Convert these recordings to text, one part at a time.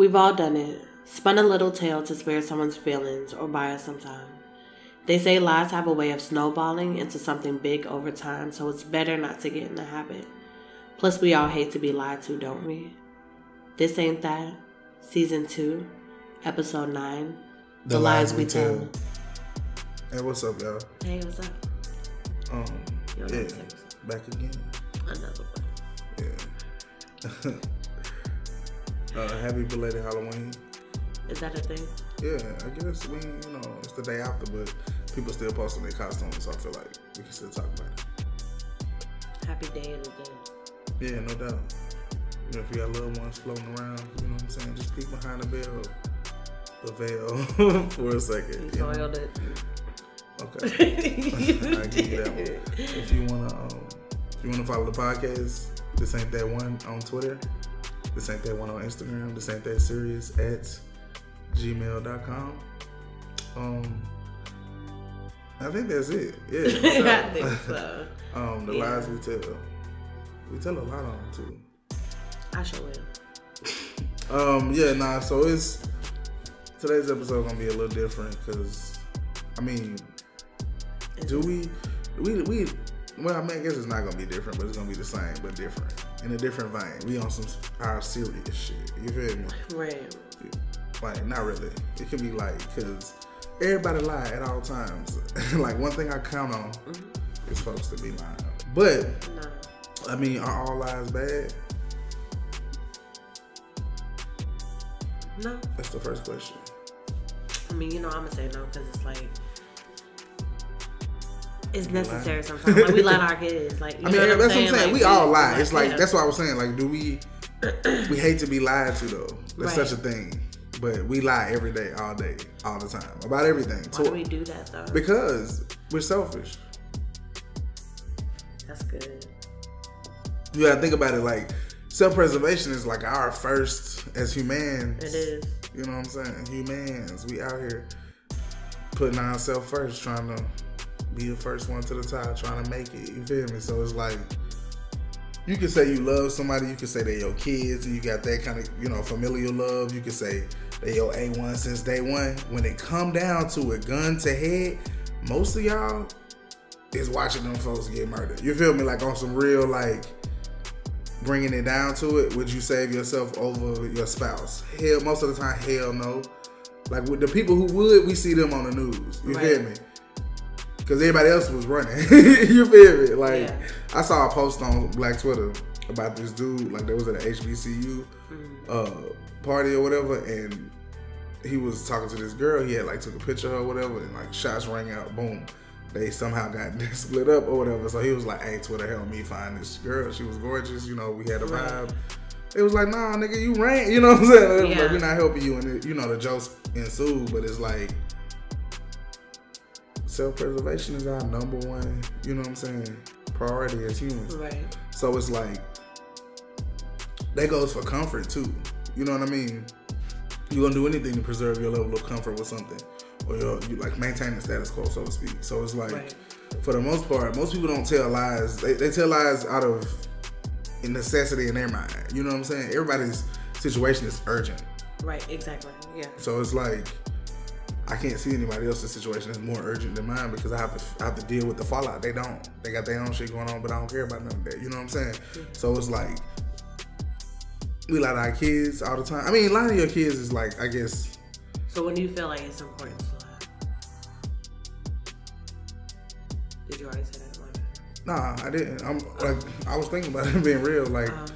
We've all done it. Spun a little tale to spare someone's feelings or buy us some time. They say lies have a way of snowballing into something big over time, so it's better not to get in the habit. Plus, we all hate to be lied to, don't we? This Ain't That, Season 2, Episode 9 The, Lies, We Tell. Hey, what's up, y'all? Hey, what's up? Um, You don't know yeah, back again. Another one. Yeah. uh, happy belated Halloween. Is that a thing? Yeah, I guess we, you know, it's the day after, but people still posting their costumes, so I feel like we can still talk about it. Happy day of the dead. Yeah, no doubt. You know, if you got little ones floating around, you know what I'm saying? Just peek behind the veil, the veil for a second. You you know? soiled it. Okay. I give you that one. If you wanna, um, if you wanna follow the podcast, this ain't that one on Twitter. This ain't that one on Instagram. This ain't that serious at gmail.com. Um, I think that's it. Yeah. I think so. um, the Yeah. lies we tell. We tell a lot on them too. I sure will. Um, yeah, nah. So it's today's episode gonna be a little different because, I mean, do we, we, we? Well, I mean, I guess it's not gonna be different, but it's gonna be the same, but different in a different vein. We on some our serious shit. You feel me? Right. Like, not really. It can be like, cause everybody lie at all times. like one thing I count on Mm-hmm. is folks to be lying. But No. I mean, are all lies bad? No. That's the first question. I mean, you know, I'm gonna say no because it's like it's necessary sometimes. Like we lie to our kids. Like you I mean, know what I'm that's saying? what I'm saying. Like, we all lie. It's like yeah. that's what I was saying. Like, do we? we hate to be lied to though. That's Right. such a thing. But we lie every day, all day, all the time about everything. Why do we do that though? because we're selfish. That's good. You gotta think about it. Like self-preservation is like our first as humans. It is. You know what I'm saying? Humans, we out here putting ourselves first, trying to be the first one to the top, trying to make it. You feel me? So it's like you can say you love somebody, you can say they're your kids, and you got that kind of you know familial love. You can say they your A one since day one. When it come down to a gun to head, most of y'all is watching them folks get murdered. You feel me? Like on some real like bringing it down to it, would you save yourself over your spouse? Hell, most of the time, hell no. Like with the people who would, we see them on the news. You feel Right. me? Because everybody else was running. you feel me? Like Yeah. I saw a post on Black Twitter about this dude. Like there was at a HBCU uh, party or whatever, and he was talking to this girl. He had like took a picture of her or whatever, and like shots rang out. Boom. They somehow got split up or whatever. So he was like, "Hey, Twitter, help me find this girl. She was gorgeous. You know, we had a Right. vibe." It was like, "Nah, nigga, you ran." You know what I'm saying? Yeah. Like, we're not helping you, and it, you know the jokes ensued. But it's like self-preservation is our number one. You know what I'm saying? Priority as humans. Right. So it's like that goes for comfort too. You know what I mean? You're gonna do anything to preserve your level of comfort with something, or your, you like maintain the status quo, so to speak. So it's like, Right. for the most part, most people don't tell lies. They, they tell lies out of necessity in their mind. You know what I'm saying? Everybody's situation is urgent, Right. Exactly. Yeah. so it's like I can't see anybody else's situation as more urgent than mine because I have to I have to deal with the fallout. They don't. They got their own shit going on, but I don't care about none of that. You know what I'm saying? So it's like we lie to our kids all the time. I mean, lying to your kids is like I guess So when do you feel like it's important to lie? Did you already say that? Bad. nah, I didn't. I'm like I was thinking about it being real. Like Um,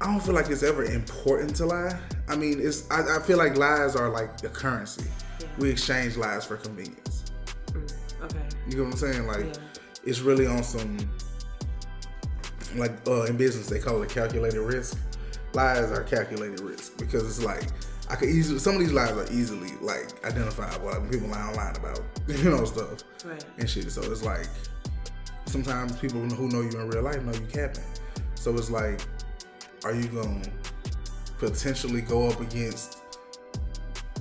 I don't feel like it's ever important to lie. I mean, it's I, I feel like lies are like the currency. Yeah. We exchange lies for convenience. mm, okay. You know what I'm saying? Like Yeah. it's really on some like uh, in business they call it calculated risk. Lies are calculated risk because it's like I could easily some of these lies are easily like identifiable. Like when people lie online about you know stuff Right. and shit. So it's like sometimes people who know you in real life know you capping. So it's like, are you gonna potentially go up against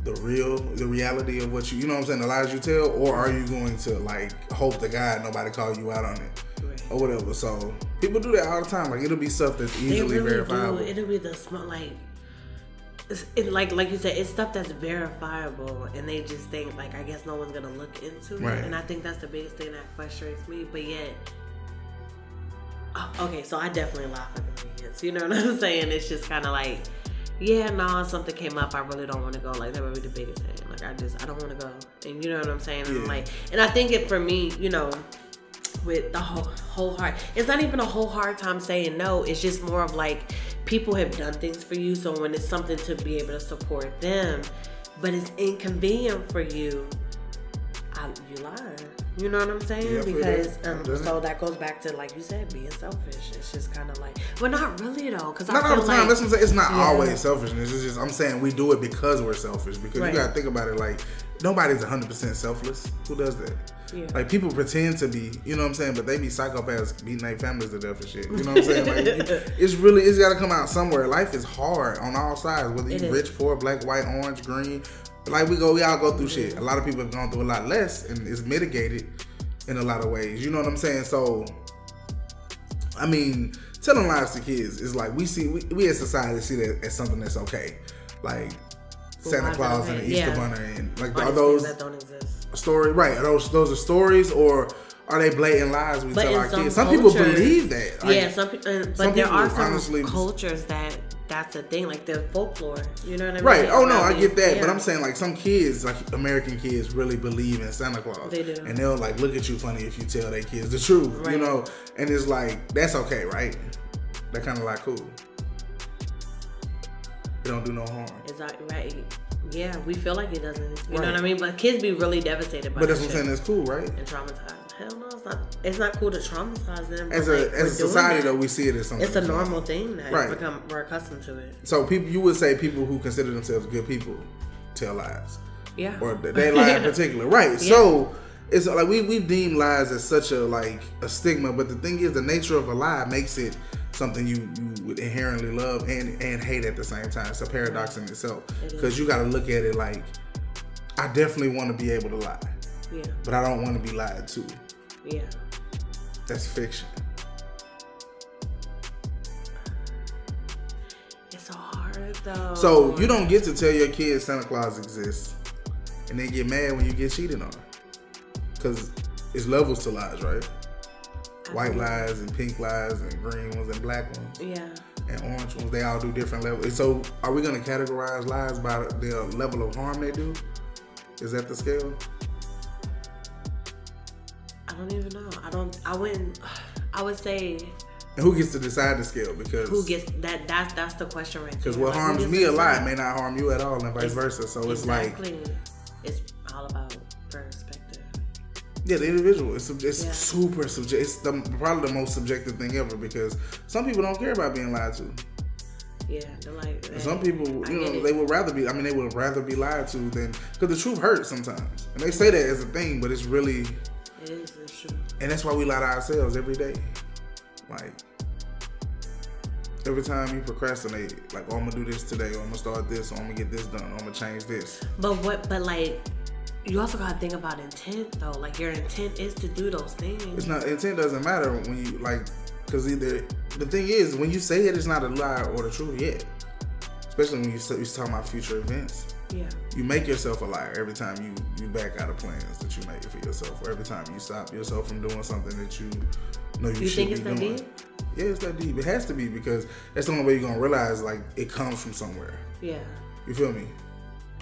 the real, the reality of what you, you know what I'm saying, the lies you tell, or are you going to like hope to God nobody call you out on it Right. or whatever? So people do that all the time. Like it'll be stuff that's easily really verifiable. do. It'll be the small like it's, it, like like you said, it's stuff that's verifiable, and they just think like I guess no one's gonna look into Right. it, and I think that's the biggest thing that frustrates me. But yet, oh, okay, so I definitely lie for convenience. You know what I'm saying? It's just kind of like, yeah, no, something came up. I really don't want to go. Like that would be the biggest thing. Like I just I don't want to go, and you know what I'm saying? And Yeah. like, and I think it for me, you know. With the whole whole heart, it's not even a whole hard time saying no. It's just more of like people have done things for you, so when it's something to be able to support them, but it's inconvenient for you, I, you lie. You know what I'm saying? Yeah, because um, so that goes back to like you said, being selfish. It's just kind of like, but not really though, because I Not feel all the time. like That's what I'm saying. It's not Yeah. always selfishness. It's just I'm saying we do it because we're selfish. Because Right. you gotta think about it. Like nobody's 100 percent selfless. Who does that? Yeah. Like people pretend to be, you know what I'm saying, but they be psychopaths beating their families to death and shit. You know what I'm saying? Like it's really it's got to come out somewhere. Life is hard on all sides, whether you rich, poor, black, white, orange, green. Like we go, we all go through shit. A lot of people have gone through a lot less, and it's mitigated in a lot of ways. You know what I'm saying? So I mean, telling lies to kids is like we see we, we as society see that as something that's okay, like Santa Claus and the? Easter Yeah. Bunny and like all are those that don't exist. story right? Are those those are stories or are they blatant lies we But tell our some kids? Some people believe that. Like, yeah, some people, uh, but some there people are some honestly- cultures that that's a thing, like the folklore. You know what I mean? Right. Oh no, I Around get these- that, but. I'm saying like some kids, like American kids, really believe in Santa Claus. They do. and they'll like look at you funny if you tell their kids the truth. You know, and it's like that's okay, right? That kind of like cool. It don't do no harm. That right? Yeah, we feel like it doesn't. You Right. know what I mean? But kids be really devastated by But that's that what I'm saying. That's cool, right? and traumatized. Hell no, it's not. It's not cool to traumatize them. As a we're as a society, that. though, we see it as something. it's a normal. thing that Right. become we're accustomed to it. So people, you would say people who consider themselves good people tell lies, Yeah. or they lie in particular, right? So it's like we we deem lies as such a like a stigma, but the thing is, the nature of a lie makes it something you you would inherently love and and hate at the same time. It's a paradox in itself because you got to look at it like I definitely want to be able to lie, yeah. but I don't want to be lied to. Yeah. That's fiction. It's so hard though. So you don't get to tell your kids Santa Claus exists, and they get mad when you get cheated on, because it's levels to lies, right? White lies and pink lies and green ones and black ones Yeah. and orange ones. They all do different levels. So are we gonna categorize lies by the level of harm they do? Is that the scale? I don't even know. I don't. I wouldn't. I would say And who gets to decide the scale? Because who gets that. That's that's the question right because what Like, harms me a lot may not harm you at all, and vice versa. So it's like it's all about perspective. Yeah, the individual. It's, it's Yeah. super subjective. It's the, probably the most subjective thing ever because some people don't care about being lied to. Yeah, they're like some people, you know, it. they would rather be. I mean, they would rather be lied to than because the truth hurts sometimes. And they say that as a thing, but it's really, It is. It's true. and that's why we lie to ourselves every day. Like every time you procrastinate, like, oh, I'm gonna do this today, or I'm gonna start this, or I'm gonna get this done, or I'm gonna change this. But what? But like, you also gotta think about intent though. Like your intent is to do those things. It's not intent doesn't matter when you like because either the thing is when you say it, it's not a lie or the truth yet. Especially when you say you talking about future events, Yeah. you make yourself a liar every time you you back out of plans that you make for yourself, or every time you stop yourself from doing something that you know you, You should think be it's that doing. deep? Yeah, it's that deep. It has to be because that's the only way you're gonna realize like it comes from somewhere. Yeah. You feel me?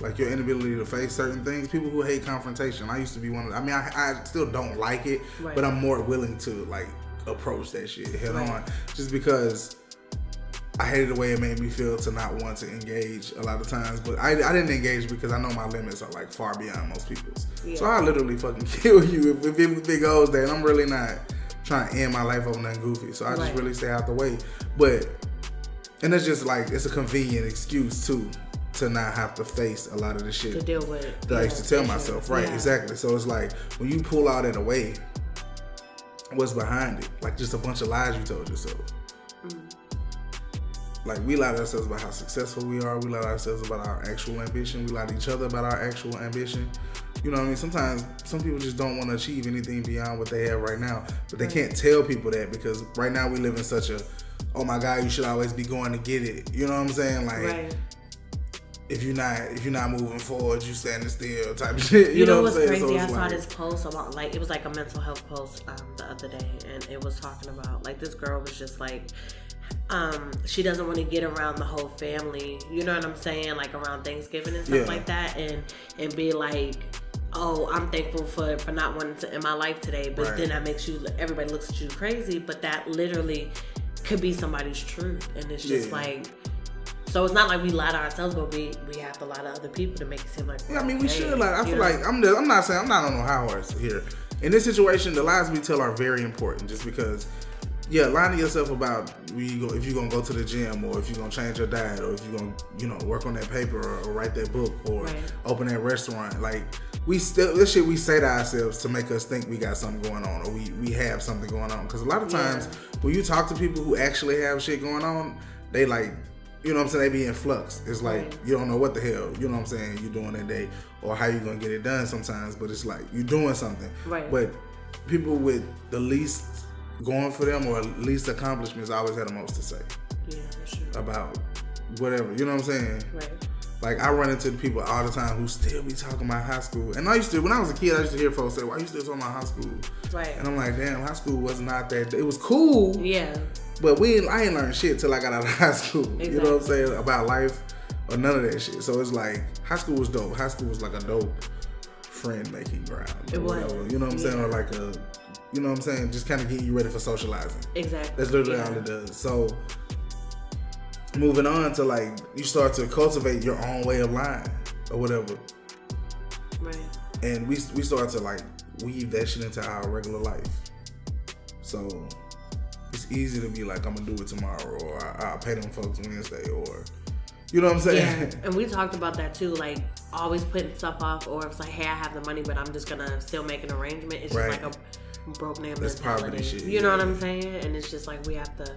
Like your inability to face certain things. People who hate confrontation. I used to be one of. I mean, I, I still don't like it, Right. but I'm more willing to like approach that shit head Right. on, just because I hated the way it made me feel to not want to engage a lot of times. But I, I didn't engage because I know my limits are like far beyond most people's. So I literally fucking kill you if, if, it, if it goes there. And I'm really not trying to end my life over nothing goofy. So I just really stay out the way. But and it's just like it's a convenient excuse too to not have to face a lot of the shit To deal with. that I used to tell yeah, myself. Right, yeah. exactly. So it's like when you pull out in a way, what's behind it? Like just a bunch of lies you told yourself. Mm. Like we lie to ourselves about how successful we are. We lie to ourselves about our actual ambition. We lie to each other about our actual ambition. You know what I mean? Sometimes some people just don't want to achieve anything beyond what they have right now, but they Right. can't tell people that because right now we live in such a, oh my god, you should always be going to get it. You know what I'm saying? Like Right. if you're not if you're not moving forward, you standing still type of shit. You, You, know, know, what's what I'm saying? crazy? So I it's saw this post about like it was like a mental health post um, the other day, and it was talking about like this girl was just like, um, she doesn't want to get around the whole family. You know what I'm saying? Like around Thanksgiving and stuff Yeah. like that, and and be like. Oh, I'm thankful for for not wanting to in my life today, but Right. then that makes you everybody looks at you crazy. But that literally could be somebody's truth, and it's just Yeah. like so. It's not like we lie to ourselves, but we we have to lie to other people to make it seem like Yeah, I mean, we should like. I you feel know? like I'm. I'm not saying I'm not on no high horse here. In this situation, the lies we tell are very important, just because. Yeah, lying to yourself about you go, if you're gonna go to the gym, or if you're gonna change your diet, or if you're gonna, you know, work on that paper, or, or write that book, or Right. open that restaurant. Like we still, this shit we say to ourselves to make us think we got something going on, or we we have something going on. Because a lot of times when you talk to people who actually have shit going on, they like you know what I'm saying? They be in flux. It's like Right. you don't know what the hell, you know what I'm saying, you're doing that day or how you gonna get it done sometimes, but it's like you're doing something. Right. But people with the least going for them or least accomplishments I always had the most to say Yeah, true. about whatever. You know what I'm saying? Right. Like I run into people all the time who still be talking about high school. And I used to when I was a kid, I used to hear folks say, Why you still talking about high school? Right. And I'm like, damn, high school was not that it was cool. Yeah. But we I ain't learned shit till I got out of high school. You know what I'm saying? About life or none of that shit. So it's like high school was dope. High school was like a dope friend making ground. It was. whatever. You know what I'm saying? Yeah. Or like a you know what I'm saying? Just kind of getting you ready for socializing. Exactly. That's literally all it does. So moving on to like you start to cultivate your own way of lying or whatever. Right. And we we start to like weave that shit into our regular life. So it's easy to be like, I'm gonna do it tomorrow, or I, I'll pay them folks Wednesday, or you know what I'm saying? Yeah. And we talked about that too, like always putting stuff off, or it's like, hey, I have the money, but I'm just gonna still make an arrangement. It's Right. just like a broke man That's mentality. shit, You know what. I'm saying? And it's just like we have to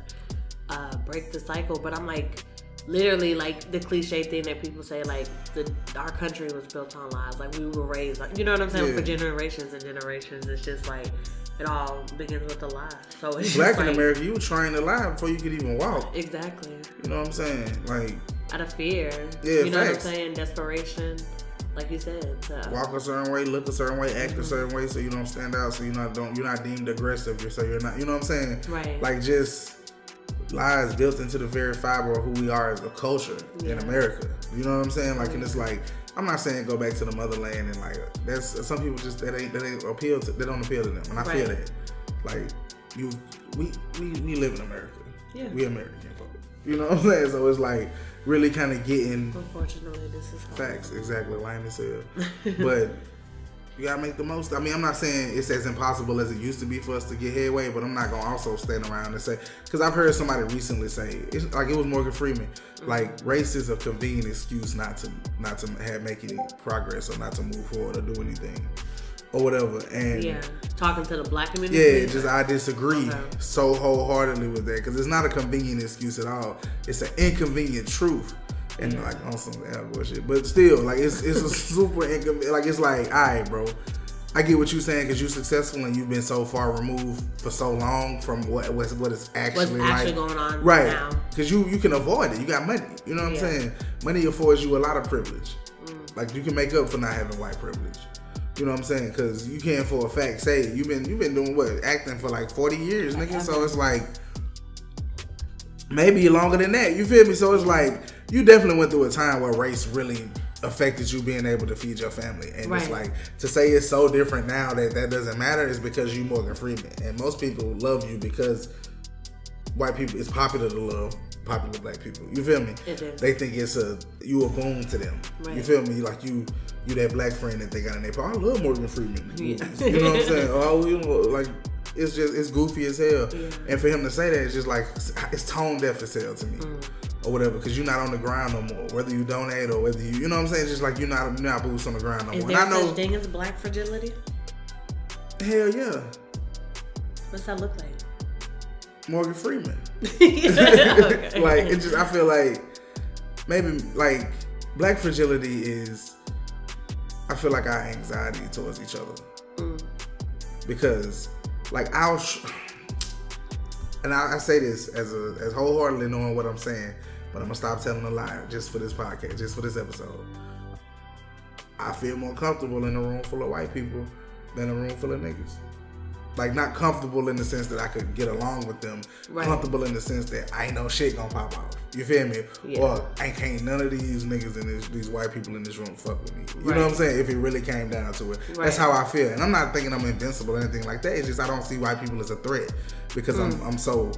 uh, break the cycle. But I'm like, literally, like the cliche thing that people say, like the our country was built on lies. Like we were raised, like you know what I'm saying, Yeah. for generations and generations. It's just like it all begins with a lie. So it's Black in like, America, you were trained to lie before you could even walk. Exactly. You know what I'm saying? Like Out of fear. Yeah, you know facts. what I'm saying? Desperation. Like you said. To, walk a certain way, look a certain way, act a mm-hmm. certain way, so you don't stand out, so you're not don't you're not deemed aggressive. You're so you're not. You know what I'm saying? Right. Like just lies built into the very fiber of who we are as a culture in America. You know what I'm saying? Like, and it's mm-hmm. like I'm not saying go back to the motherland and like that's some people just that ain't that ain't appeal to they don't appeal to them, and I feel that. Like you, we we we live in America. Yeah. We American. You know what I'm saying? So it's like really kind of getting Unfortunately, this is Facts, exactly, lame as hell. but you gotta make the most. I mean, I'm not saying it's as impossible as it used to be for us to get headway, but I'm not gonna also stand around and say because I've heard somebody recently say it's like it was Morgan Freeman, mm-hmm. like race is a convenient excuse not to not to have make any progress or not to move forward or do anything or whatever. And Yeah. Talking to the black community. yeah, just I disagree Okay. so wholeheartedly with that because it's not a convenient excuse at all. It's an inconvenient truth, and like on some yeah, bullshit. But still, like it's it's a super inconvenient. Like it's like, all right, bro. I get what you're saying because you're successful and you've been so far removed for so long from what what's, what is actually What's actually like. going on right? now. Because you you can avoid it. You got money. You know what Yeah. I'm saying? Money affords you a lot of privilege. Mm. Like you can make up for not having white privilege. You know what I'm saying? Because you can't for a fact say you've been you've been doing what acting for like 40 years, nigga. So it's like maybe longer than that. You feel me? So it's like you definitely went through a time where race really affected you being able to feed your family, and it's like to say it's so different now that that doesn't matter is because you Morgan Freeman, and most people love you because white people it's popular to love popular black people. You feel me? It is. They think it's a you a boon to them. You feel me? Like you you that black friend that they got in their pocket. I love Morgan Freeman. Yeah. You know what I'm saying? Oh, you know, like it's just it's goofy as hell. Yeah. And for him to say that, it's just like it's tone deaf as hell to me, Mm. or whatever. Because you're not on the ground no more. Whether you donate or whether you, you know what I'm saying? It's just like you're not you're not boots on the ground no Is more. there And I know, such thing as black fragility? hell yeah, What's that look like? Morgan Freeman. Okay. like it just I feel like maybe like black fragility is I feel like our anxiety towards each other Mm. because like I'll sh- and I, I say this as a as wholeheartedly knowing what I'm saying but I'm gonna stop telling a lie just for this podcast, just for this episode. I feel more comfortable in a room full of white people than a room full of niggas. Like not comfortable in the sense that I could get along with them. Right. Comfortable in the sense that I ain't no shit gonna pop off. You feel me? Yeah. Or I can't none of these niggas in this these white people in this room fuck with me. You Right. know what I'm saying? If it really came down to it. Right. That's how I feel. And I'm not thinking I'm invincible or anything like that. It's just I don't see white people as a threat because Mm. I'm I'm so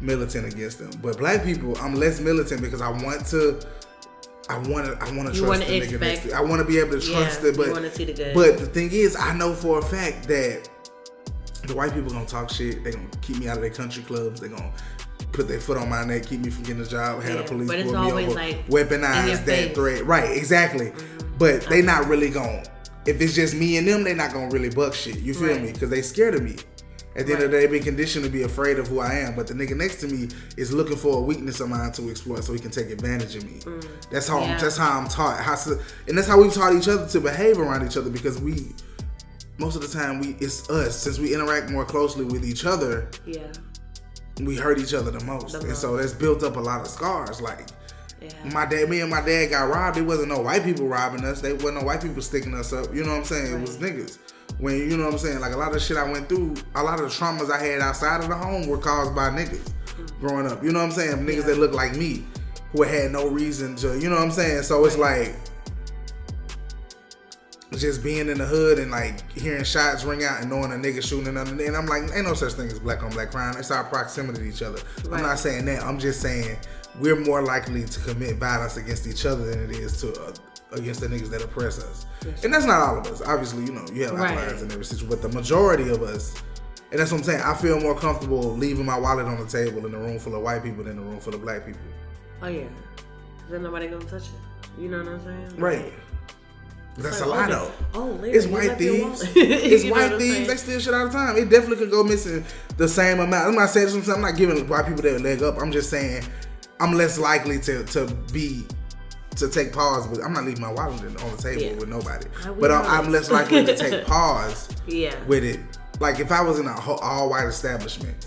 militant against them. But black people, I'm less militant because I want to I want to. I want to trust the nigga next to. I want to be able to trust Yeah, it, but you wanna see the. But the thing is, I know for a fact that the white people gonna talk shit. They gonna keep me out of their country clubs. They gonna put their foot on my neck, keep me from getting a job, have Yeah, the police pull me over, like, weaponize that. Mm-hmm. threat. Right, exactly. But they not really gonna. If it's just me and them, they not gonna really buck shit. You feel Right. me? Because they scared of me. At the end of the day, they been conditioned to be afraid of who I am. But the nigga next to me is looking for a weakness of mine to exploit, so he can take advantage of me. That's how. I'm, Yeah. that's how I'm taught. How to, and that's how we've taught each other to behave around each other because we, most of the time, we it's us. Since we interact more closely with each other, Yeah. we hurt each other the most, The and so that's built up a lot of scars. Like Yeah. my dad, me and my dad got robbed. It wasn't no white people robbing us. They wasn't no white people sticking us up. You know what I'm saying? It was niggas. When you know what I'm saying, like a lot of shit I went through, a lot of the traumas I had outside of the home were caused by niggas mm. growing up. You know what I'm saying? Niggas Yeah. that look like me, who had no reason to. You know what I'm saying? So it's like just being in the hood and like hearing shots ring out and knowing a nigga shooting another. And I'm like, ain't no such thing as black on black crime. It's our proximity to each other. Right. I'm not saying that. I'm just saying we're more likely to commit violence against each other than it is to uh, against the niggas that oppress us. And that's not all of us. Obviously, you know, you have Right. outliers in every situation, but the majority of us. And that's what I'm saying. I feel more comfortable leaving my wallet on the table in a room full of white people than a room full of black people. Oh yeah. Then nobody gonna touch it. You know what I'm saying? Right. Like, That's like, a lot though. Oh, Larry, It's white thieves. it's white thieves. They steal shit all the time. It definitely could go missing the same amount. I'm not saying something. I'm not giving white people their leg up. I'm just saying I'm less likely to to be to take pause. But I'm not leaving my wallet on the table Yeah. with nobody. But I'm, I'm less likely to take pause Yeah. with it. Like if I was in a whole, all white establishment,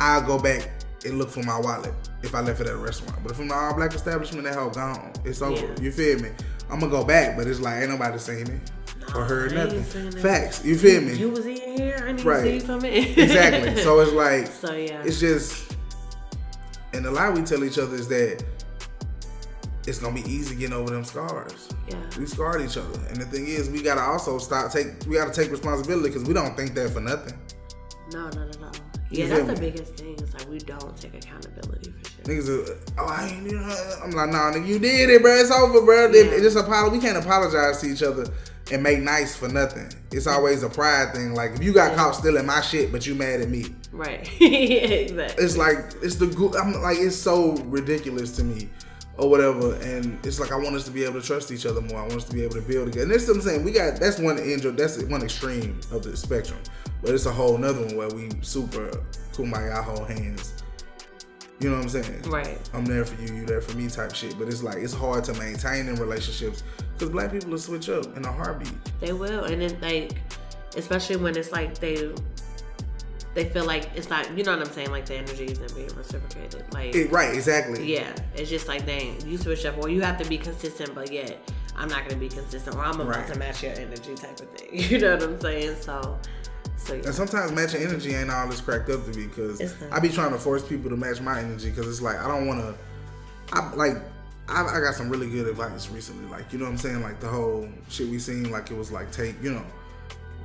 I'll go back and look for my wallet if I left it at a restaurant. But if I'm in an all black establishment, that hell gone. It's over. Yeah. You feel me? I'm gonna go back, but it's like ain't nobody seen it or heard nothing. Facts. You feel me? You was in here. I didn't Right. see you come in. exactly. So it's like So yeah. it's just and the lie we tell each other is that it's gonna be easy getting over them scars. yeah. We scarred each other, and the thing is, we gotta also stop take. We gotta take responsibility because we don't think that for nothing. No, no, no, no. Yeah, that's the biggest thing. Is like we don't take accountability for shit. Niggas, are, oh, I ain't. You know, I'm like, nah, nigga, you did it, bro. It's over, bro. Yeah. Just apologize. We can't apologize to each other and make nice for nothing. It's always a pride thing. Like if you got Yeah. caught stealing my shit, but you mad at me, Right. exactly. it's like it's the I'm like it's so ridiculous to me or whatever and it's like I want us to be able to trust each other more. I want us to be able to build together. And that's what I'm saying we got that's one end that's one extreme of the spectrum but it's a whole nother one where we super kumbaya hold hands. You know what I'm saying? Right. I'm there for you you there for me type shit but it's like it's hard to maintain in relationships because black people will switch up in a heartbeat. They will, and then like, especially when it's like they, they feel like it's not. You know what I'm saying? Like the energy isn't being reciprocated. Like, It- right exactly yeah, it's just like dang, you switch up, or you have to be consistent, but yet I'm not gonna be consistent, or I'm about Right. to match your energy type of thing. You know what I'm saying? So, so yeah. And sometimes matching energy ain't all it's cracked up to be because I be trying to force people to match my energy because it's like I don't want to. I like I, I got some really good advice recently. Like you know what I'm saying. Like the whole shit we seen. Like it was like take you know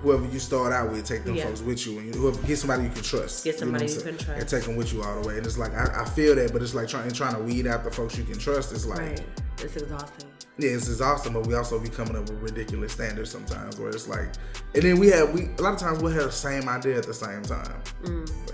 whoever you start out with, take them Yeah. folks with you, and whoever get somebody you can trust. Get you know somebody you can trust. and take them with you all the way. And it's like I, I feel that, but it's like trying trying to weed out the folks you can trust. It's like right, it's exhausting. yeah, it's exhausting, but we also be coming up with ridiculous standards sometimes where it's like, and then we have, we a lot of times we'll have the same idea at the same time.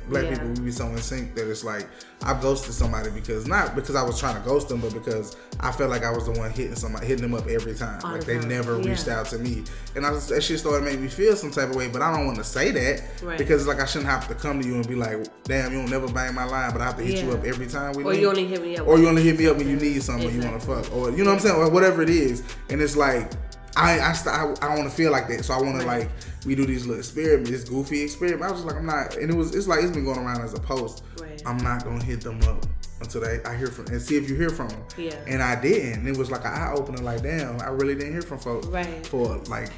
Black Mm, yeah. people, we be so in sync that it's like, I've ghosted somebody because, not because I was trying to ghost them, but because I felt like I was the one hitting somebody, hitting them up every time. All like the they never yeah. reached out to me. And I was, that shit started making me feel some type of way, but I don't want to say that Right. because it's like I shouldn't have to come to you and be like, damn, you don't never bang my line, but I have to hit you up every time we Or you only hit me up. Or you only hit me up when you need something or you want to fuck. Or, you know what I'm saying? Or whatever it is. And it's like, I I, st- I, I want to feel like that. So I want to like we do these little experiments, this goofy experiment. I was like, I'm not, and it was, it's like it's been going around as a post. Right. I'm not gonna hit them up until they, I hear from and see if you hear from them. Yeah. And I didn't. It was like an eye opener. Like, damn, I really didn't hear from folks Right. for like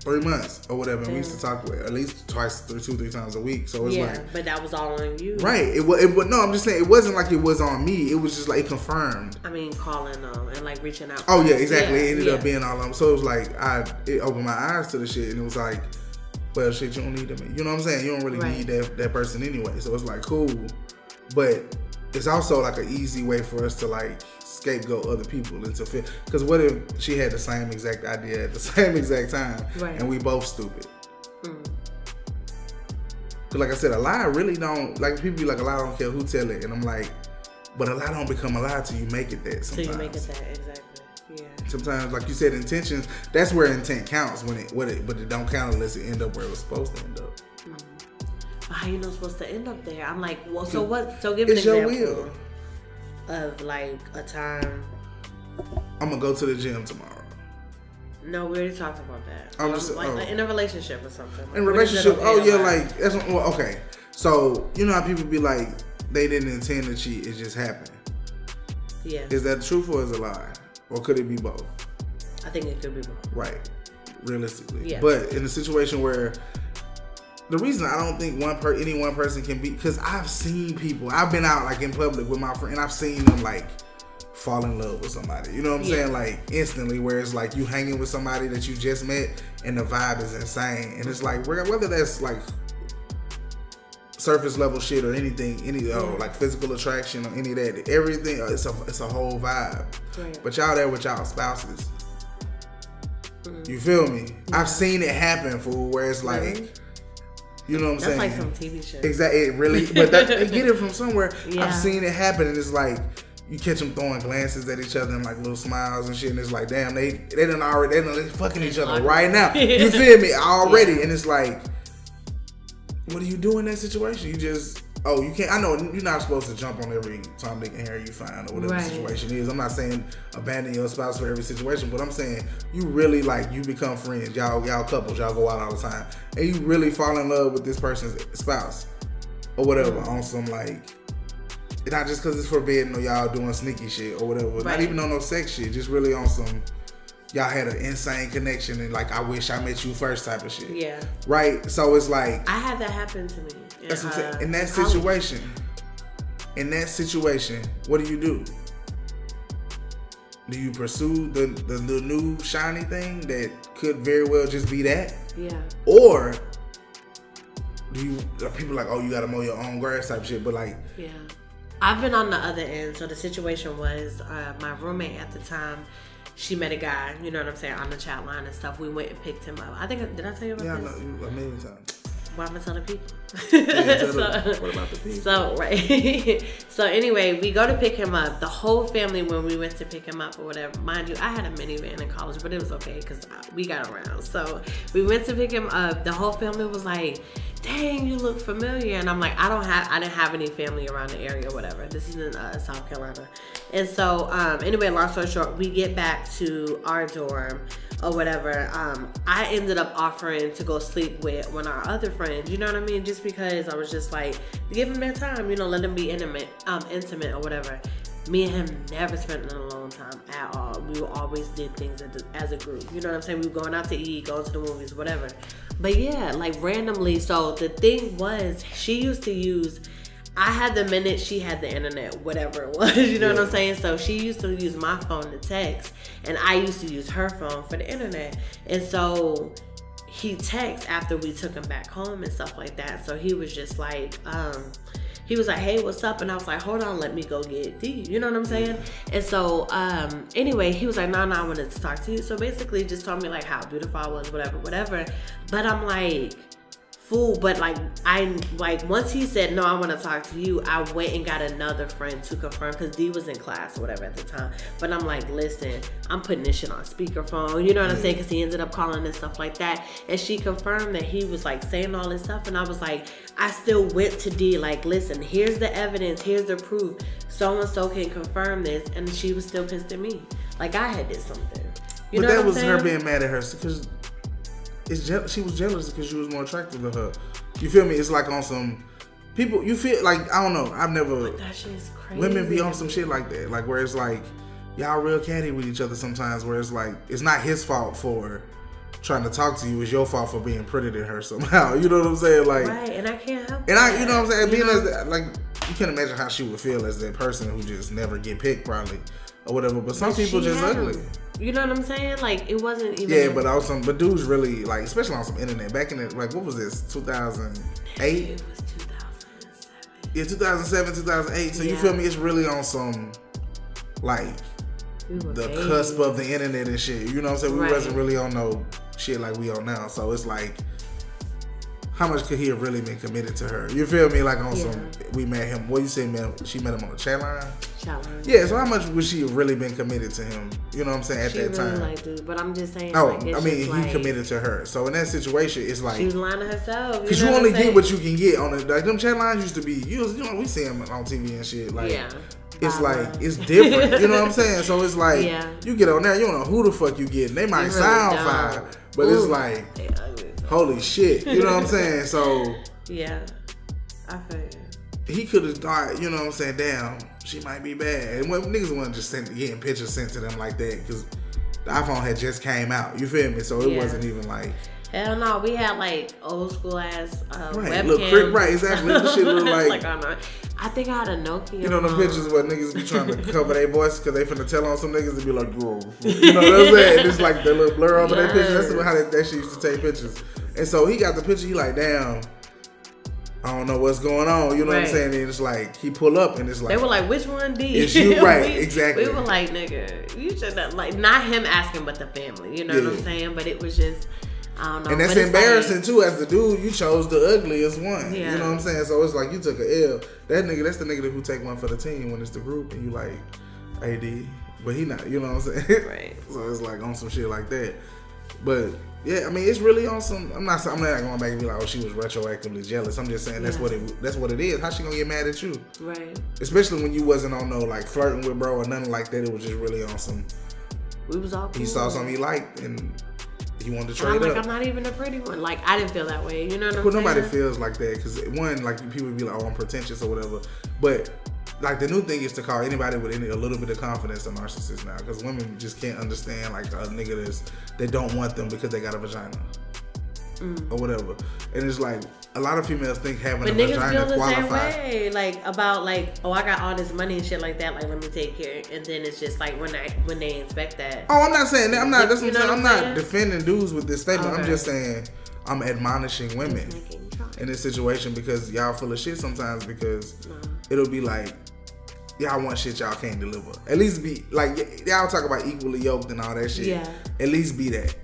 three months or whatever. And we used to talk with at least twice, three, two, three times a week. So it's yeah, like. but that was all on you. Right. It was. It, no, I'm just saying it wasn't like it was on me. It was just like it confirmed. I mean, calling them and like reaching out. Oh yeah, exactly. Yeah, it ended yeah. up being all them. So it was like I it opened my eyes to the shit, and it was like, well, shit, you don't need them. You know what I'm saying? You don't really Right. need that that person anyway. So it's like cool, but it's also like an easy way for us to like scapegoat other people into fit. Because what if she had the same exact idea at the same exact time, Right. and we both stupid? Mm. Cause like I said, a lie really don't like people be like a lie don't care who tell it, and I'm like, but a lie don't become a lie till you make it that. So Sometimes. you make it that exactly. Sometimes, like you said, intentions. That's where intent counts when it, what it, but it don't count unless it end up where it was supposed to end up. Mm-hmm. But how you not supposed to end up there? I'm like, well, so what? So give an It's your example of like a time. I'm gonna go to the gym tomorrow. No, we already talked about that. I'm just- like oh. in a relationship or something. In When is relationship, oh yeah, like that's well, okay. So you know how people be like, they didn't intend to cheat, it just happened. yeah, Is that the truth or is it a lie, or could it be both? I think it could be both. Right, realistically. Yeah. But in a situation where the reason I don't think one per any one person can be because I've seen people. I've been out like in public with my friend, and I've seen them like fall in love with somebody. You know what I'm Yeah. saying? Like instantly, where it's like you hanging with somebody that you just met, and the vibe is insane, and it's like whether that's like surface level shit or anything, any Yeah. like physical attraction or any of that, everything. uh, It's a it's a whole vibe. Right. But y'all there with y'all spouses. You feel me? I've seen it happen, fool, where it's like, you know what I'm That's saying? like some TV show. Exactly. It really, but that, they get it from somewhere. Yeah. I've seen it happen, and it's like you catch them throwing glances at each other and like little smiles and shit, and it's like, damn, they they done already they done they fucking each other right now. You feel me? Already, and it's like, what do you do in that situation? You just oh, you can't. I know you're not supposed to jump on every Tom, Dick, and Harry you find or whatever Right. the situation is. I'm not saying abandon your spouse for every situation, but I'm saying you really like you become friends. Y'all y'all couples. Y'all go out all the time, and you really fall in love with this person's spouse or whatever on some like. Not just because it's forbidden or y'all doing sneaky shit or whatever. Not even on no sex shit. Just really on some. Y'all had an insane connection and like I wish I met you first type of shit. Yeah, Right. So it's like I had that happen to me. In, that's what I'm saying. uh, In that college. situation, in that situation, what do you do? Do you pursue the, the the new shiny thing that could very well just be that, Yeah, or do you? Are people like, oh, you got to mow your own grass type shit, but like, yeah. I've been on the other end. So the situation was uh, my roommate at the time. She met a guy, you know what I'm saying, on the chat line and stuff. We went and picked him up. I think did I tell you about yeah, I this? know you a million times. Why am I telling people? Yeah, tell So- what about the people? So right. so anyway, we go to pick him up. The whole family when we went to pick him up or whatever. Mind you, I had a minivan in college, but it was okay because we got around. So we went to pick him up. The whole family was like, "Dang, you look familiar." And I'm like, "I don't have. I didn't have any family around the area or whatever. This is in uh, South Carolina." And so um, anyway, long story short, we get back to our dorm or whatever, um, I ended up offering to go sleep with one of our other friends. You know what I mean? Just because I was just like, give him that time, you know, let him be intimate, um, intimate or whatever. Me and him never spent an alone time at all. We always did things as a- as a group. You know what I'm saying? We were going out to eat, going to the movies, whatever. But yeah, like randomly. So the thing was, she used to use. I had the minute, she had the internet, whatever it was. You know what I'm saying? So she used to use my phone to text, and I used to use her phone for the internet. And so he texted after we took him back home and stuff like that. So he was just like, um, he was like, "Hey, what's up?" And I was like, "Hold on, let me go get D." You know what I'm saying? And so, um, anyway, he was like, "No, no, I wanted to talk to you." So basically, just told me like how beautiful I was, whatever, whatever. But I'm like fool but like i like once he said no i want to talk to you i went and got another friend to confirm because d was in class or whatever at the time. But i'm like listen i'm putting this shit on speakerphone you know what i'm saying? Mm. Because he ended up calling and stuff like that. And she confirmed that he was like saying all this stuff and i was like i still went to d like listen here's the evidence here's the proof. So and so can confirm this and she was still pissed at me. Like i had did something. You but know that what I'm was her being mad at her because it's je- she was jealous because she was more attractive to her. You feel me? It's like on some people. You feel like I don't know. I've never. That shit's crazy. Women be on some shit like that, like where it's like y'all real catty with each other sometimes. Where it's like it's not his fault for trying to talk to you; it's your fault for being prettier than her somehow. You know what I'm saying? Like, Right, and I can't help. It. And I, you know what I'm saying? You Being know? as like, you can't imagine how she would feel as that person who just never get picked, probably or whatever. But some But people just ugly. him. You know what I'm saying? Like it wasn't even. Yeah, but also, but dudes really like, especially on some internet. Back in the like, what was this? 2008. it was 2007. Yeah, 2007, 2008. So you feel me? It's really on some like We the babies. cusp of the internet and shit. You know what I'm saying? We Right. wasn't really on no shit like we on now. So it's like, how much could he have really been committed to her? You feel me? Like on Yeah. some, we met him. What you say, man? She met him on the chat line. challenge. Yeah. So how much would she have really been committed to him? You know what I'm saying? At She that really time. like dude, but I'm just saying. oh, like, I mean, he like, committed to her. So in that situation, it's like. She was lying to herself. Cause know you only get what you can get on it. Like them chat lines used to be, you, you know, we see them on TV and shit. Like, Yeah. it's like it's different. you know what I'm saying? So it's like Yeah. you get on there, you don't know who the fuck you getting. They might really sound don't. fine, but it's like. Holy shit. You know what I'm saying? So Yeah, I feel you. he could have thought, you know what I'm saying? Damn, she might be bad. And when niggas wasn't just sent, getting pictures sent to them like that because the iPhone had just came out. You feel me? So it Yeah. wasn't even like Hell no, we had like old school ass uh, Right, crick- right, exactly. The shit look like- I, know. I think I had a Nokia. You know the pictures where niggas be trying to cover their voice because they finna tell on some niggas and be like, bro. You know what I'm saying? It's like the little blur over their picture. That's how they, that shit used to take pictures. And so he got the picture. He like, damn, I don't know what's going on. You know what I'm saying? And it's like he pull up and it's like, They were like, "Which one did? It's you, right, we, exactly. We were like, "Nigga, you should have like not him asking, but the family." You know what I'm saying? But it was just, I don't know. And that's embarrassing like- too. As the dude, you chose the ugliest one. Yeah. You know what I'm saying? So it's like you took a L. That nigga, that's the nigga who take one for the team when it's the group, and you like, AD, but he not. You know what I'm saying? Right. So it's like on some shit like that. But yeah, I mean, it's really on some. I'm not. I'm not going back and be like, oh, she was retroactively jealous. I'm just saying that's Yeah. what it. That's what it is. How she gonna get mad at you? Right. Especially when you wasn't on no like flirting with bro or nothing like that. It was just really on some. We was all cool. He saw something he liked and he wanted to And I'm like, up. I'm not even a pretty one. Like, I didn't feel that way. You know what I'm Well, saying? nobody feels like that because one, like people be like, "Oh, I'm pretentious" or whatever. But like the new thing is to call anybody with any a little bit of confidence a narcissist now because women just can't understand like a nigga that's they don't want them because they got a vagina or whatever. And it's like a lot of females think having Mm. But a niggas vagina feel the same qualifies. way, like about like, oh, I got all this money and shit like that. Like, let me take care. And then it's just like when I when they inspect that. Oh, I'm not saying that. I'm not. That's You what I'm saying. I'm I'm not defending dudes with this statement. I'm just saying I'm admonishing women. In this situation because y'all full of shit sometimes because it'll be like y'all want shit y'all can't deliver. At least be like y'all talk about equally yoked and all that shit. Yeah. At least be that.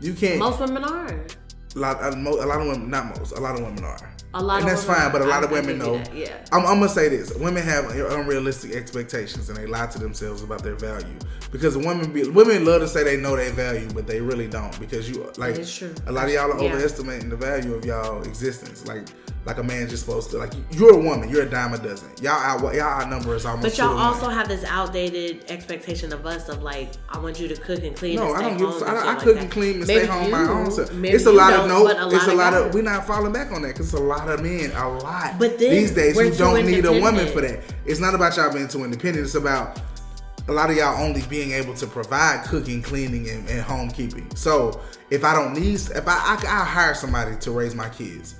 You can't. Most women are. a lot, a, mo- a lot of women, not most, a lot of women are. A lot and that's fine, but a lot I- of women know. that, yeah. I'm, I'm gonna say this: women have unrealistic expectations, and they lie to themselves about their value. Because women, be, women love to say they know their value, but they really don't. Because you, like, It's true. a lot of y'all are Yeah. overestimating the value of y'all existence. Like, like a man's just supposed to. Like, you're a woman, you're a dime a dozen. Y'all out, y'all outnumber us almost. But y'all to also have this outdated expectation of us of like, I want you to cook and clean. No, and I don't give. home a- I, I like cook that. and clean and Maybe stay home my you- own self. maybe It's a lot of no. but a It's a lot of. guys- We're not falling back on that because it's a lot of men, a lot. But then these days we're you don't need a woman for that. It's not about y'all being too independent. It's about a lot of y'all only being able to provide cooking, cleaning, and, and homekeeping. So if I don't need, if I, I I hire somebody to raise my kids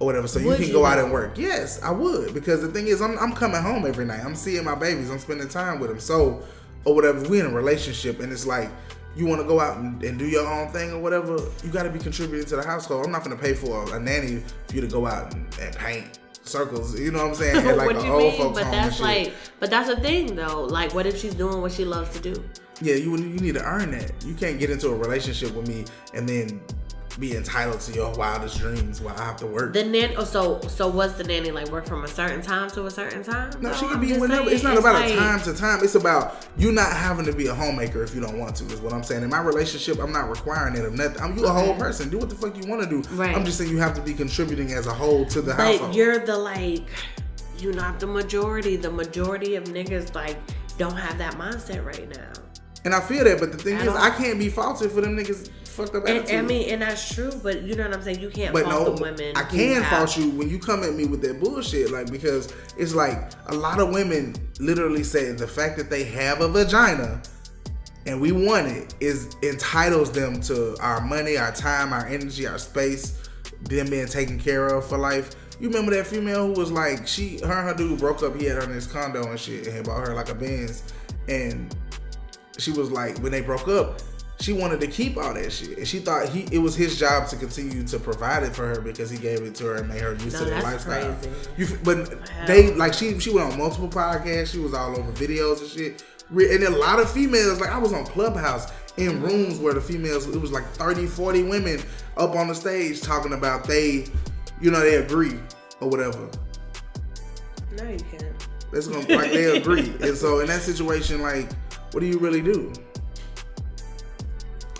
or whatever, so you Would can you go out and work. Yes, I would because the thing is, I'm I'm coming home every night. I'm seeing my babies. I'm spending time with them. So or whatever, we in a relationship, and it's like. You want to go out and, and do your own thing or whatever, you got to be contributing to the household. I'm not going to pay for a, a nanny for you to go out and, and paint circles. You know what I'm saying? At like what you old mean? But that's like, but that's the thing though. Like, what if she's doing what she loves to do? Yeah, you you need to earn that. You can't get into a relationship with me and then be entitled to your wildest dreams while I have to work. The nanny. Oh, so so what's the nanny like? Work from a certain time to a certain time? no, No, she could be whenever. saying, It's not about like- a time to time. It's about you not having to be a homemaker if you don't want to. Is what I'm saying. In my relationship, I'm not requiring it of nothing. I'm you a whole person. Do what the fuck you want to do. Right. I'm just saying you have to be contributing as a whole to the But household. you're the like, you're not the majority. The majority of niggas like don't have that mindset right now. And I feel that, but the thing I is, I can't be faulted for them niggas fucked up And. I mean, and that's true, but you know what I'm saying. You can't But fault no, the women. I can fault you when you come at me with that bullshit. Like because it's like a lot of women literally say the fact that they have a vagina and we want it is entitles them to our money, our time, our energy, our space, them being taken care of for life. You remember that female who was like she, her and her dude broke up. He had her in his condo and shit, and he bought her like a Benz, and she was like when they broke up she wanted to keep all that shit. And she thought he it was his job to continue to provide it for her because he gave it to her and made her used No, to that lifestyle. crazy. you but they like she she went on multiple podcasts. She was all over videos and shit. And a lot of females like i was on clubhouse in rooms where the females it was like 30 40 women up on the stage talking about they you know they agree or whatever. No, you can't. that's gonna like they agree. And so in that situation like what do you really do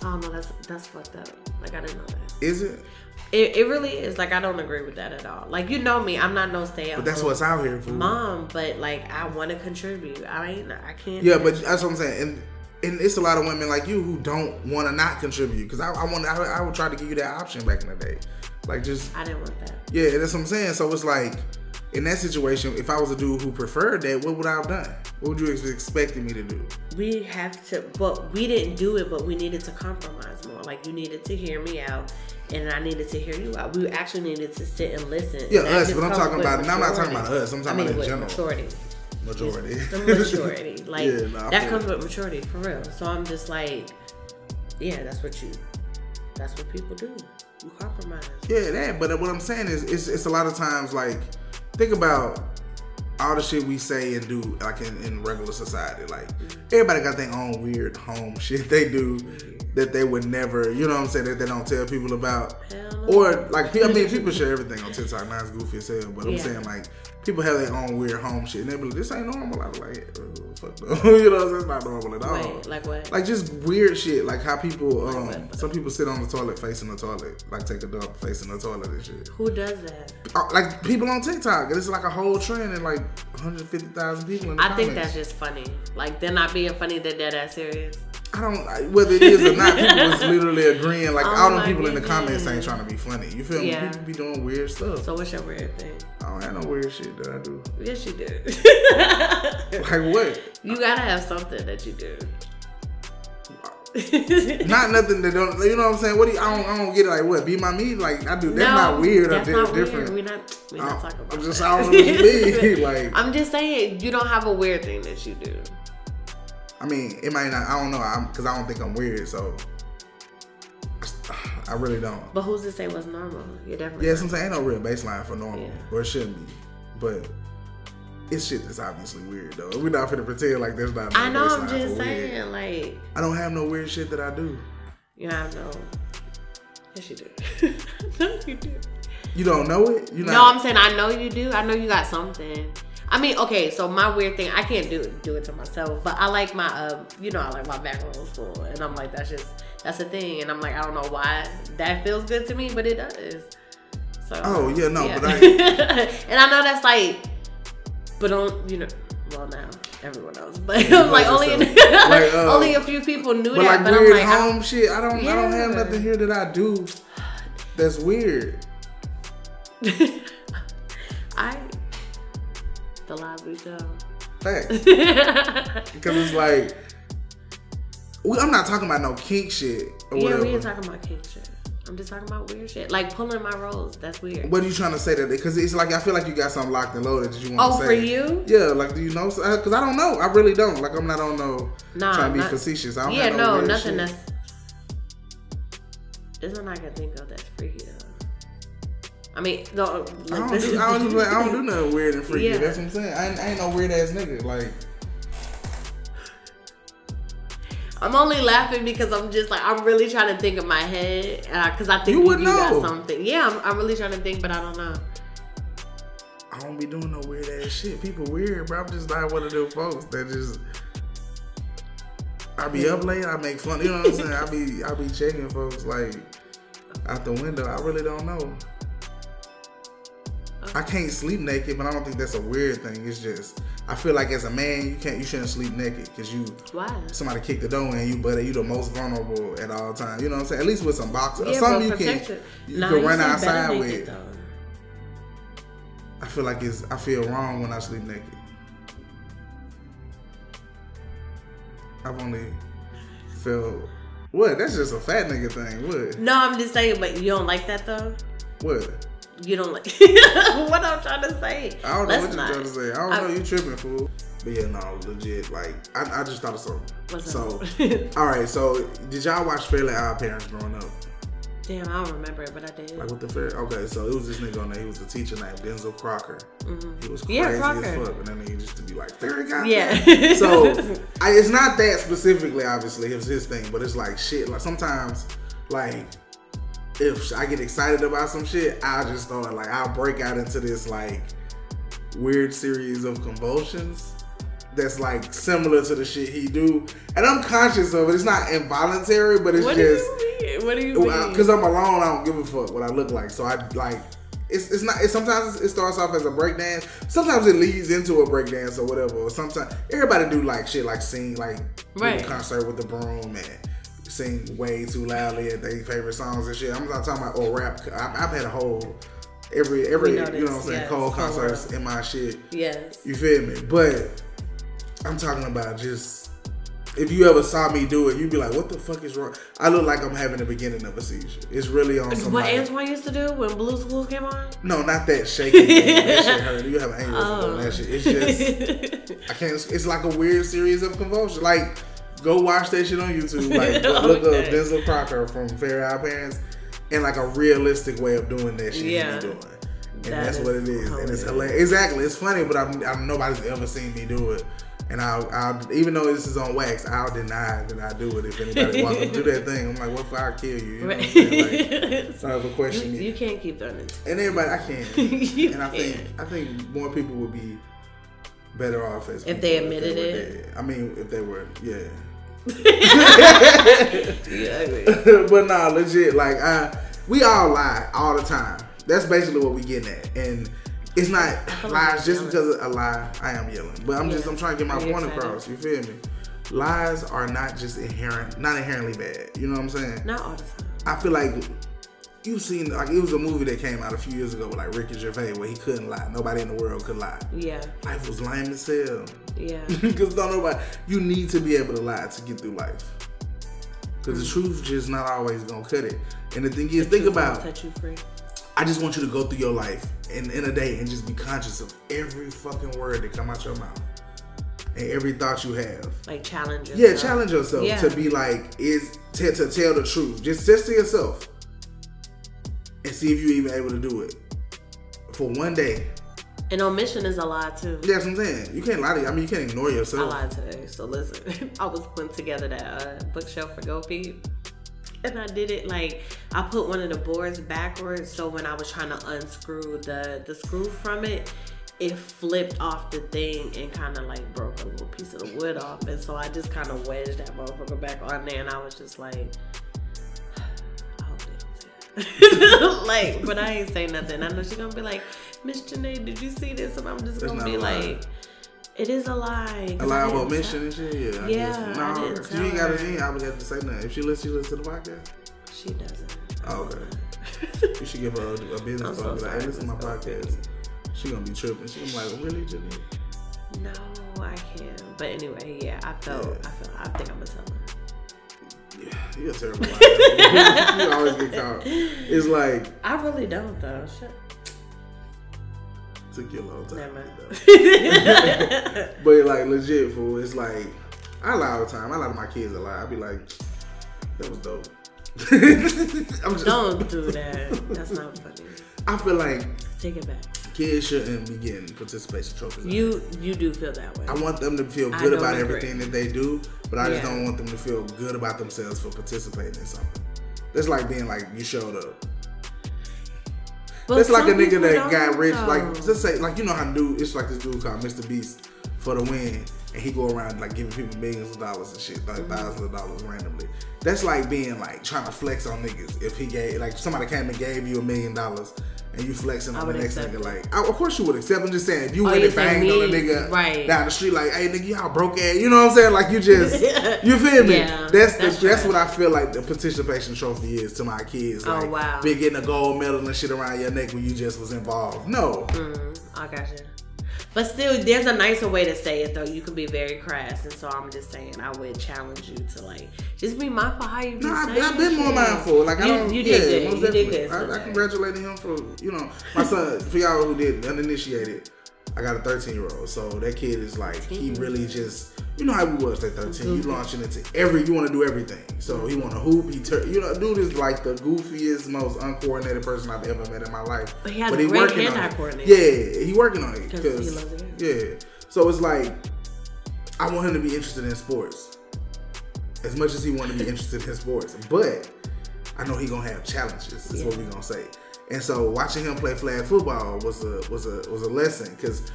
Oh no, that's that's fucked up. Like I didn't know that. is it It, it really is. Like I don't agree with that at all. Like you know me, I'm not no stay But that's what's out here for. mom. But like I want to contribute. I ain't. I can't. Yeah, but that's what I'm saying. And and it's a lot of women like you who don't want to not contribute because I, I want I, I would try to give you that option back in the day, like just I didn't want that. yeah. That's what I'm saying. So it's like in that situation, if I was a dude who preferred that, what would I have done? What would you have expected me to do? We have to, but we didn't do it. But we needed to compromise more. Like you needed to hear me out, and I needed to hear you out. We actually needed to sit and listen. Yeah, And us, but I'm talking about. And I'm not talking about us. I'm I talking mean, about in with general. maturity. Majority. the maturity. Like Yeah, nah, that comes it. with maturity for real. So I'm just like, yeah, that's what you that's what people do. You compromise. Yeah, that. But what I'm saying is, it's, it's a lot of times like, think about all the shit we say and do like in, in regular society. Like mm-hmm. everybody got their own weird home shit they do that they would never, you know what I'm saying, that they don't tell people about. Or like, I mean, people share everything on TikTok. Now it's goofy as hell, but I'm Yeah. saying like. People have their own weird home shit, and they be like, "This ain't normal." I'm like, "Fuck no," you know, that's not normal at all. Wait, like what? Like just weird shit, like how people, um, what? some people sit on the toilet facing the toilet, like take a dump facing the toilet and shit. Who does that? Uh, like people on TikTok, it's like a whole trend and like 150,000 people in the I think that's just funny. Like they're not being funny, they're dead ass serious. I don't whether it is or not. People was literally agreeing. Like Oh all them people in the comments goodness. ain't trying to be funny. You feel me? Yeah. People be doing weird stuff. So what's your weird thing? I don't have no weird shit that I do. Yes, you do. Like what? you gotta have something that you do. Not nothing that don't. You know what I'm saying? What do you? I don't. I don't get it. Like what? Be my me? Like I do. That's No, not weird. That's not different. Weird. We're not. I not talking about I'm just. that. I don't know what you mean. Like I'm just saying you don't have a weird thing that you do. I mean, it might not. I don't know. I'm because I don't think I'm weird. So I really don't. But who's to say what's normal? You're definitely. Yeah, sometimes ain't no real baseline for normal, Yeah. or it shouldn't be. But it's shit that's obviously weird though. We're not finna pretend like there's not. No I know. I'm just saying, Weird. like, I don't have no weird shit that I do. you have no. Yes, you do. no, you do. You don't know it. You No. I'm saying I know you do. I know you got something. I mean, okay, so my weird thing, I can't do it, do it to myself, but I like my, uh, you know, I like my background school, and I'm like, that's just, that's a thing, and I'm like, I don't know why that feels good to me, but it does. So. Oh, yeah, no, but I- and I know that's like, but on, you know, well now everyone knows, but I'm like only, yourself. Like, uh, only a few people knew but that, like but I'm weird like, I- home shit, I don't. I don't have nothing here that I do that's weird. I, the live we. Fact. Because it's like, we, I'm not talking about no kink shit or Yeah, whatever. we ain't talking about kink shit. I'm just talking about weird shit. Like pulling my rolls. That's weird. what are you trying to say that? Because it's like I feel like you got something locked and loaded that you want Oh, to for you? Yeah, like do you know? Because uh, I don't know. I really don't. Like I'm not on no Nah, trying to be not- facetious. I don't yeah, no, no, nothing shit. that's. There's nothing I can think of that's freaky though. I mean, no. I don't, do, I, don't do, I don't do nothing weird and freaky. Yeah. That's what I'm saying. I ain't, I ain't no weird ass nigga. Like I'm only laughing because I'm just like I'm really trying to think in my head because I think You you, would you know. got something. Yeah, I'm, I'm really trying to think, but I don't know. I don't be doing no weird ass shit. People weird, bro. I'm just not one of them folks that just. I be up late. I make fun. You know what I'm saying? I be I be checking folks like out the window. I really don't know. I can't sleep naked, but I don't think that's a weird thing. It's just I feel like as a man, you can't, you shouldn't sleep naked because you Why? somebody kick the door in you, but you the most vulnerable at all times. You know what I'm saying? At least with some boxers, or Yeah, something you can you can run outside with. though. I feel like it's I feel wrong when I sleep naked. I've only felt what? That's just a fat nigga thing. What? No, I'm just saying, but you don't like that though. What? You don't like what I'm trying to say. I don't know Let's what you're trying to say. I don't I- know you tripping fool. But yeah, no, legit. Like I, I just thought of something. What's so, all right. So, did y'all watch Fairly Odd Parents growing up? Damn, I don't remember it, but I did. Like with the fair? Okay, so it was this nigga on there. He was a teacher named Denzel Crocker. Mm-hmm. He was crazy Yeah, as fuck, and then he used to be like Fairy God. Yeah. so I, it's not that specifically, obviously, it was his thing, but it's like shit. Like sometimes, like if I get excited about some shit, I'll just start like I'll break out into this like weird series of convulsions that's like similar to the shit he do, and I'm conscious of it. It's not involuntary, but it's what do just you mean? What do you mean? because I'm alone, I don't give a fuck what I look like. So I like. It's, it's not. It's, sometimes it starts off as a breakdance. Sometimes it leads into a breakdance or whatever. Or sometimes everybody do like shit, like sing, like Right. concert with the broom and sing way too loudly at their favorite songs and shit. I'm not talking about or rap. I've, I've had a whole every every know you know what I'm saying yes, cold concerts in my shit. yes. You feel me? But I'm talking about just if you ever saw me do it, you'd be like, "What the fuck is wrong?" I look like I'm having the beginning of a seizure. It's really on some. What Antoine used to do when Blue's Clues came on? no, not that shaking. that shit hurt. You have an aneurysm Oh. doing that shit. It's just I can't. It's like a weird series of convulsions. Like, go watch that shit on YouTube. Like, go look Okay. up Denzel Crocker from Fairly Odd Parents, and like a realistic way of doing that shit Yeah. he be doing. And That that's what it is, and it's hilarious. hilarious. Exactly, it's funny, but I'm, I'm nobody's ever seen me do it. And I'll, I'll, even though this is on wax, I'll deny that I do it. If anybody wants to do that thing, I'm like, what if I kill you? You know what I'm saying? Like, a you, question. you can't keep doing it. And everybody, I can't. You and I think. I think more people would be better off as If they admitted were it? dead. I mean, if they were, yeah. Yeah, but nah, legit. Like, I, we all lie all the time. That's basically what we getting at, and it's not lies just because of a lie. I am yelling, but I'm just I'm trying to get my point excited? across. You feel me? Lies are not just inherent, not inherently bad. You know what I'm saying? Not all the time. I feel like you've seen like it was a movie that came out a few years ago with like Ricky Gervais where he couldn't lie. Nobody in the world could lie. Yeah, Life was lame as hell. yeah. Because don't nobody you need to be able to lie to get through life. Because the mm. truth just not always gonna cut it. And the thing is, think about set you free. I just want you to go through your life in, in a day and just be conscious of every fucking word that come out your mouth. And every thought you have. Like challenge yourself. Yeah, challenge yourself Yeah. to be like, is to, to tell the truth. Just just to yourself. And see if you're even able to do it. For one day. And omission is a lie too. That's what I'm saying. You can't lie to I mean you can't ignore yourself. I lied today. So listen, I was putting together that uh, bookshelf for Go Peep. And I did it like I put one of the boards backwards, so when I was trying to unscrew the the screw from it, it flipped off the thing and kind of like broke a little piece of the wood off. And so I just kind of wedged that motherfucker back on there, and I was just like, like, but I ain't say nothing. I know she's gonna be like, Miss Janae, did you see this? And I'm just gonna be like, it is a lie. A lie I of didn't omission tell- and shit, yeah. I Yeah, guess. I No, didn't you ain't got to, you ain't obligated to say nothing. If she listens, she listens to the podcast. She doesn't. Oh, okay. You should give her a, a business so card. Like, hey, listen to my Goldie. podcast. She gonna be tripping. She gonna be like, really, Jenny? No, I can't. But anyway, yeah, I felt, Yeah. I felt, I think I'm gonna tell her. Yeah, you're a terrible liar. you always get caught. It's like, I really don't though. Shut. took you a long time. Never to mind. get that. But like legit fool, it's like I lie all the time. I lie to my kids a lot. I'd be like, that was dope. I'm just, don't do that. That's not funny. I feel like Take it back. Kids shouldn't be getting participation trophies. You, you do feel that way. I want them to feel good about agree. everything that they do, but I just don't want them to feel good about themselves for participating in something. That's like being like you showed up. But That's like a nigga that got rich. though. Like just say like you know how dude it's like this dude called Mr. Beast for the win, and he go around like giving people millions of dollars and shit, like Mm-hmm. thousands of dollars randomly. That's like being like trying to flex on niggas. If he gave like somebody came and gave you a million dollars, and you flexing on the next nigga. it. Like, I, of course you would accept. I'm just saying, if you Oh, went and banged on a nigga Right. down the street, like, hey nigga, y'all broke ass. You know what I'm saying? Like you just, you feel me? Yeah, that's the, that's that's what I feel like the participation trophy is to my kids. Oh, Like, wow. Been getting a gold medal and shit around your neck when you just was involved. No. Mm, I got you. But still, there's a nicer way to say it though. You can be very crass, and so I'm just saying I would challenge you to like just be mindful how you. Be No, I've, saying I've been more mindful. Like I don't. You yeah, did good. You did good. I, I congratulated him for you know my son. For y'all who didn't uninitiated, I got a 13 year old. So that kid is like he mm-hmm. really just you know how we was at 13. You mm-hmm. launching into every you want to do everything. So he mm-hmm. want to hoop. He tur- you know dude is like the goofiest, most uncoordinated person I've ever met in my life. But he has a great working on hand-eye it. coordination. Yeah, he working on it 'Cause he because loves it. yeah. So it's like I want him to be interested in sports as much as he want to be interested in sports, but I know he gonna have challenges. Is what we gonna say. And so watching him play flag football was a was a was a lesson because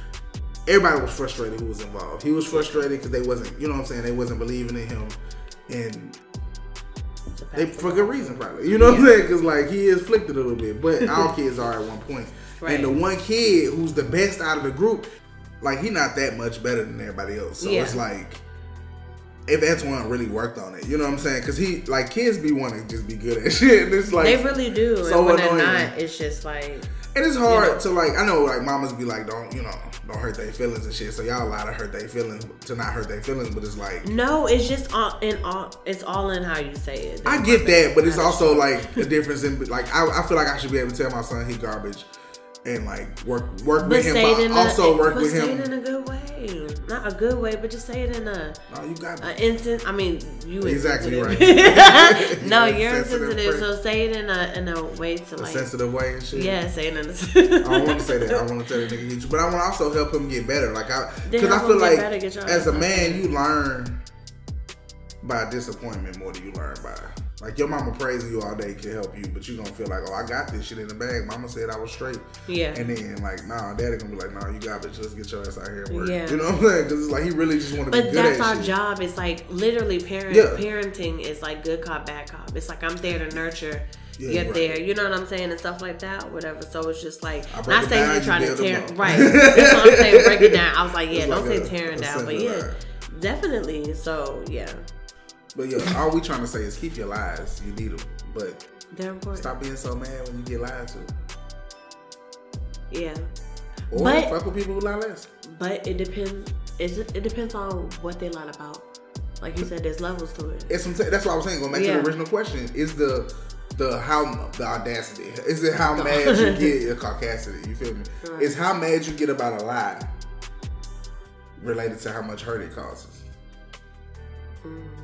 everybody was frustrated who was involved. He was frustrated because they wasn't, you know what I'm saying, they wasn't believing in him, and they for good reason probably. You know what I'm saying? Because like he is flicked a little bit, but all kids are at one point. Right. And the one kid who's the best out of the group, like he not that much better than everybody else. So Yeah. it's like if Antoine really worked on it, you know what I'm saying? Because he like kids be wanting to just be good at shit, and it's like They really do, so and when they're not, it's just like and it's hard Yeah. to like. I know like mamas be like, don't you know, don't hurt their feelings and shit. So y'all allowed to hurt their feelings to not hurt their feelings, but it's like no. It's just all in all. It's all in how you say it. I get that, but it's also like a difference in like I, I feel like I should be able to tell my son he garbage and like work work But with him, but also a, work with him. in a good way. Not a good way, but just say it in a, no, you got an instant. I mean, you Exactly insensitive. no, you're sensitive insensitive. So say it in a in a way to a like sensitive way and shit. yeah, say it in a. I don't want to say that. I want to tell the nigga, get you, but I want to also help him get better. Like I, because I feel like better, as a man, you learn by disappointment more than you learn by. Like your mama praising you all day can help you, but you gonna feel like, oh, I got this shit in the bag. Mama said I was straight. Yeah. And then like, nah, daddy gonna be like, nah, you got it. Just get your ass out here and work. Yeah. You know what I'm saying? Because it's like he really just want to be But good that's at our shit. job. It's like literally parent Yeah. parenting is like good cop, bad cop. It's like I'm there to nurture. Yeah, you're right. there, you know what I'm saying, and stuff like that, whatever. So it's just like I not saying down, you're you trying to tear right. That's what I'm saying. Break it down. I was like, yeah, It's don't like say a- tearing a down, but yeah, definitely. So yeah, But yeah, all we trying to say is keep your lies. You need them, but stop being so mad when you get lied to. Yeah, Or But- fuck with people who lie less. but it depends. It it depends on what they lied about. Like you said, there's levels to it. It's some, that's what I was saying. Going back to the original question, is the the how the audacity? Is it how mad you get? Your caucasity. You feel me? Right. It's how mad you get about a lie related to how much hurt it causes.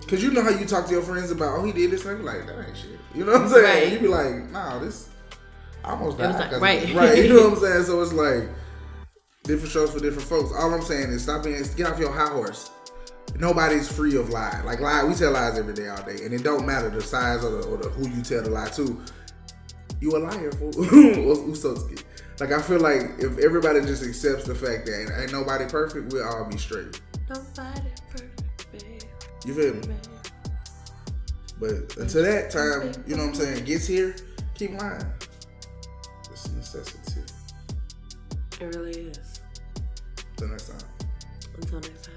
Cause you know how you talk to your friends about, oh, he did this, and I'm like, that ain't shit. You know what I'm saying? Right. And you be like, nah, this I almost died. like- right. right. You know what I'm saying? So it's like different shows for different folks. All I'm saying is stop being, get off your high horse. Nobody's free of lie. Like lie, we tell lies every day, all day, and it don't matter the size or the, or the who you tell the lie to. You a liar, fool. Usotski. Like I feel like if everybody just accepts the fact that ain't, ain't nobody perfect, we'll all be straight. Nobody perfect, babe. You feel me? But until that time, you know what I'm saying, gets here, keep lying. It's a necessity. It really is. Until next time. Until next time.